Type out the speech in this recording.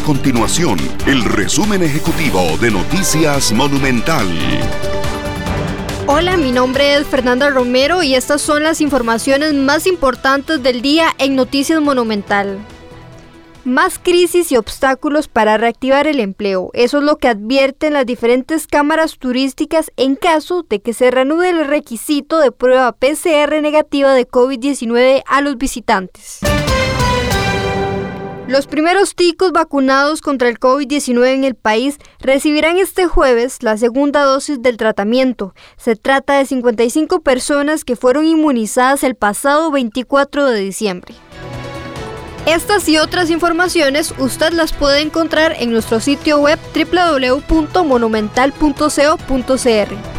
continuación el resumen ejecutivo de Noticias Monumental. Hola, mi nombre es Fernanda Romero y estas son las informaciones más importantes del día en Noticias Monumental. Más crisis y obstáculos para reactivar el empleo. Eso es lo que advierten las diferentes cámaras turísticas en caso de que se reanude el requisito de prueba PCR negativa de COVID-19 a los visitantes. Los primeros ticos vacunados contra el COVID-19 en el país recibirán este jueves la segunda dosis del tratamiento. Se trata de 55 personas que fueron inmunizadas el pasado 24 de diciembre. Estas y otras informaciones usted las puede encontrar en nuestro sitio web www.monumental.co.cr.